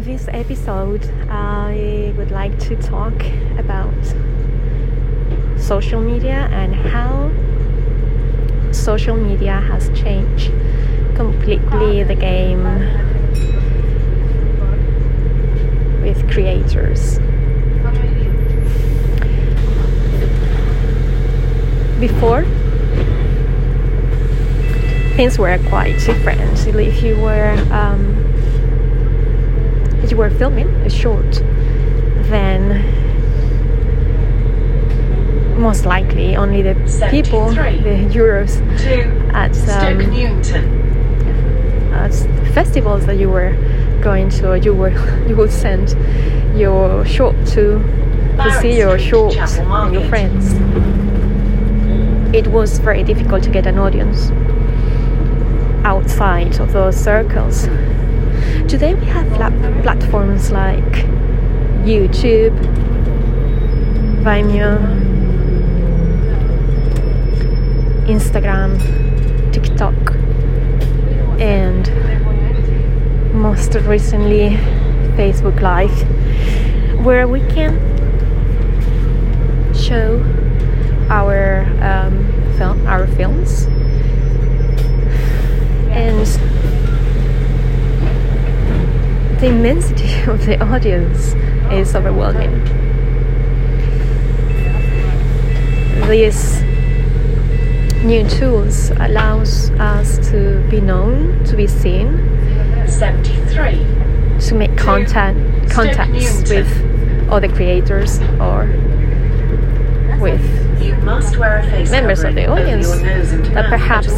in this episode, I would like to talk about social media and how social media has changed completely the game with creators. Before, things were quite different. If you were um, you were filming a short, then most likely only the people, the Euros at um, at festivals that you were going to, you were you would send your short to to see your short and your friends. It was very difficult to get an audience outside of those circles. Today we have platforms like YouTube, Vimeo, Instagram, TikTok, and most recently Facebook Live, where we can show our um, film, our films and the immensity of the audience is overwhelming. These new tools allows us to be known, to be seen, 73 to make contact contacts with other creators or members of the audience that perhaps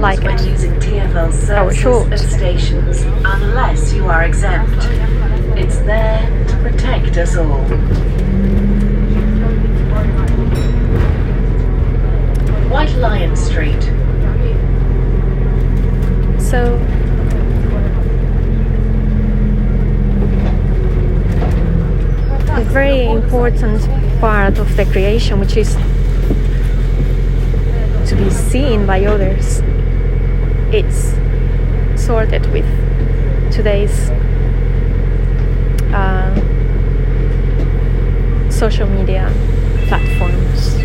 like it. Our short. Stations, unless you are exempt. It's there to protect us all. White Lion Street. So a very important part of the creation, which is to be seen by others, it's sorted with today's uh, social media platform.